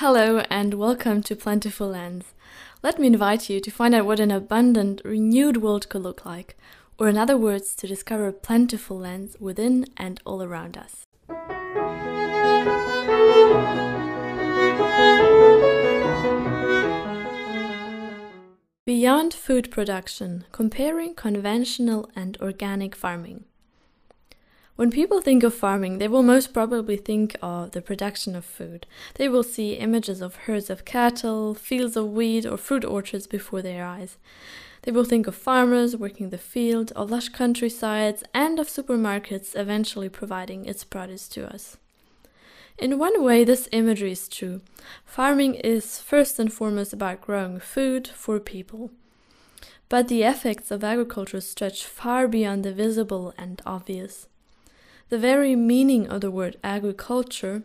Hello and welcome to Plentiful Lands. Let me invite you to find out what an abundant, renewed world could look like, or in other words, to discover plentiful lands within and all around us. Beyond food production, comparing conventional and organic farming. When people think of farming, they will most probably think of the production of food. They will see images of herds of cattle, fields of wheat, or fruit orchards before their eyes. They will think of farmers working the field, of lush countrysides, and of supermarkets eventually providing its produce to us. In one way, this imagery is true. Farming is first and foremost about growing food for people. But the effects of agriculture stretch far beyond the visible and obvious. The very meaning of the word agriculture,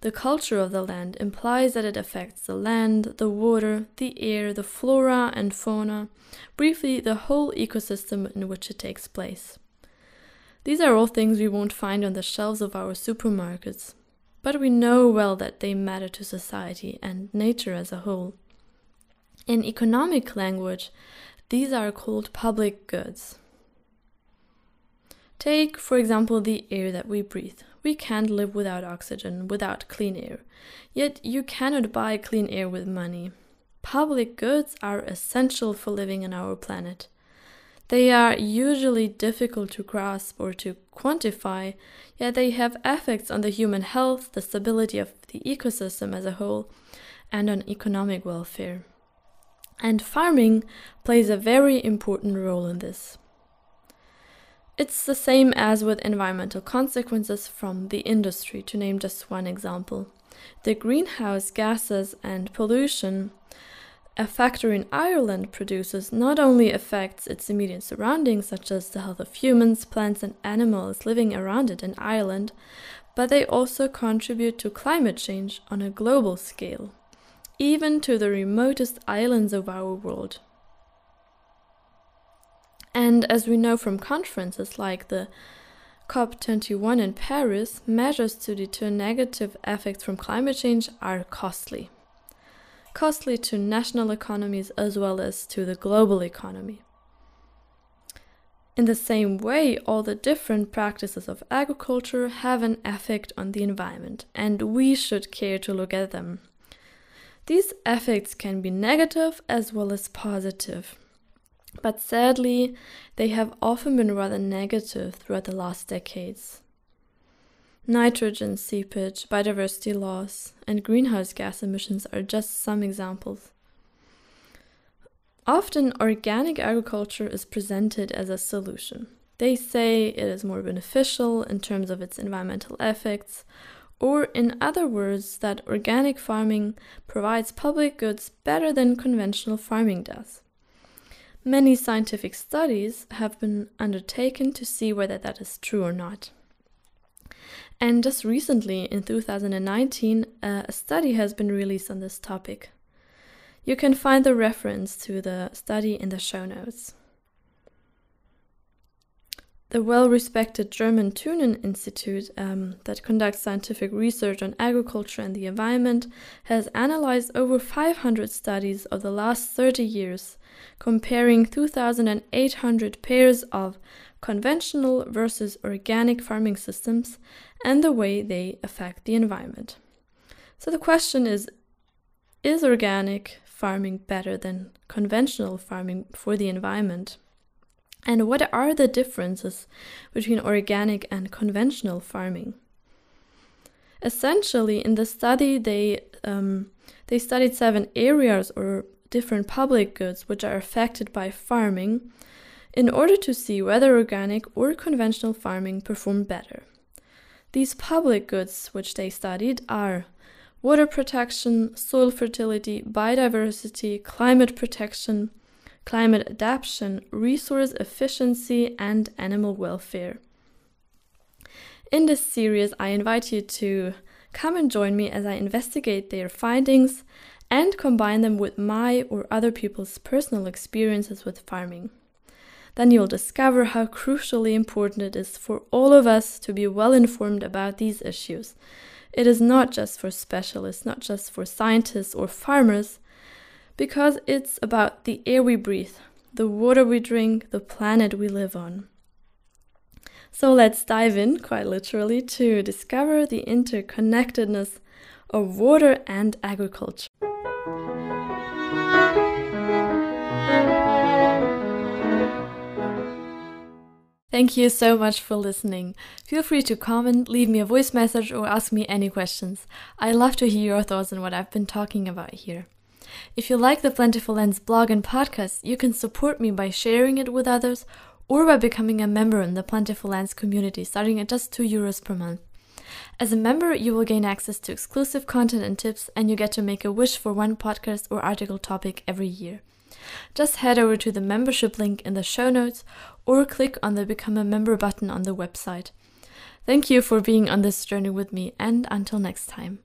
the culture of the land, implies that it affects the land, the water, the air, the flora and fauna, briefly, the whole ecosystem in which it takes place. These are all things we won't find on the shelves of our supermarkets, but we know well that they matter to society and nature as a whole. In economic language, these are called public goods. Take, for example, the air that we breathe. We can't live without oxygen, without clean air. Yet you cannot buy clean air with money. Public goods are essential for living on our planet. They are usually difficult to grasp or to quantify, yet they have effects on the human health, the stability of the ecosystem as a whole, and on economic welfare. And farming plays a very important role in this. It's the same as with environmental consequences from the industry, to name just one example. The greenhouse gases and pollution a factory in Ireland produces not only affects its immediate surroundings, such as the health of humans, plants, and animals living around it in Ireland, but they also contribute to climate change on a global scale, even to the remotest islands of our world. And as we know from conferences like the COP21 in Paris, measures to deter negative effects from climate change are costly. Costly to national economies as well as to the global economy. In the same way, all the different practices of agriculture have an effect on the environment, and we should care to look at them. These effects can be negative as well as positive. But sadly, they have often been rather negative throughout the last decades. Nitrogen seepage, biodiversity loss, and greenhouse gas emissions are just some examples. Often, organic agriculture is presented as a solution. They say it is more beneficial in terms of its environmental effects, or in other words, that organic farming provides public goods better than conventional farming does. Many scientific studies have been undertaken to see whether that is true or not. And just recently, in 2019, uh, a study has been released on this topic. You can find the reference to the study in the show notes. The well respected German Thünen Institute, um, that conducts scientific research on agriculture and the environment, has analyzed over 500 studies of the last 30 years, comparing 2,800 pairs of conventional versus organic farming systems and the way they affect the environment. So the question is Is organic farming better than conventional farming for the environment? And what are the differences between organic and conventional farming? Essentially, in the study, they um, they studied seven areas or different public goods which are affected by farming in order to see whether organic or conventional farming perform better. These public goods which they studied are water protection, soil fertility, biodiversity, climate protection, climate adaptation, resource efficiency, and animal welfare. In this series, I invite you to come and join me as I investigate their findings and combine them with my or other people's personal experiences with farming. Then you'll discover how crucially important it is for all of us to be well informed about these issues, It is not just for specialists, not just for scientists or farmers, because it's about the air we breathe, the water we drink, the planet we live on. So let's dive in, quite literally, to discover the interconnectedness of water and agriculture. Thank you so much for listening. Feel free to comment, leave me a voice message, or ask me any questions. I love to hear your thoughts on what I've been talking about here. If you like the Plentiful Lands blog and podcast, you can support me by sharing it with others or by becoming a member in the Plentiful Lands community starting at just 2 euros per month. As a member, you will gain access to exclusive content and tips, and you get to make a wish for one podcast or article topic every year. Just head over to the membership link in the show notes or click on the Become a Member button on the website. Thank you for being on this journey with me, and until next time.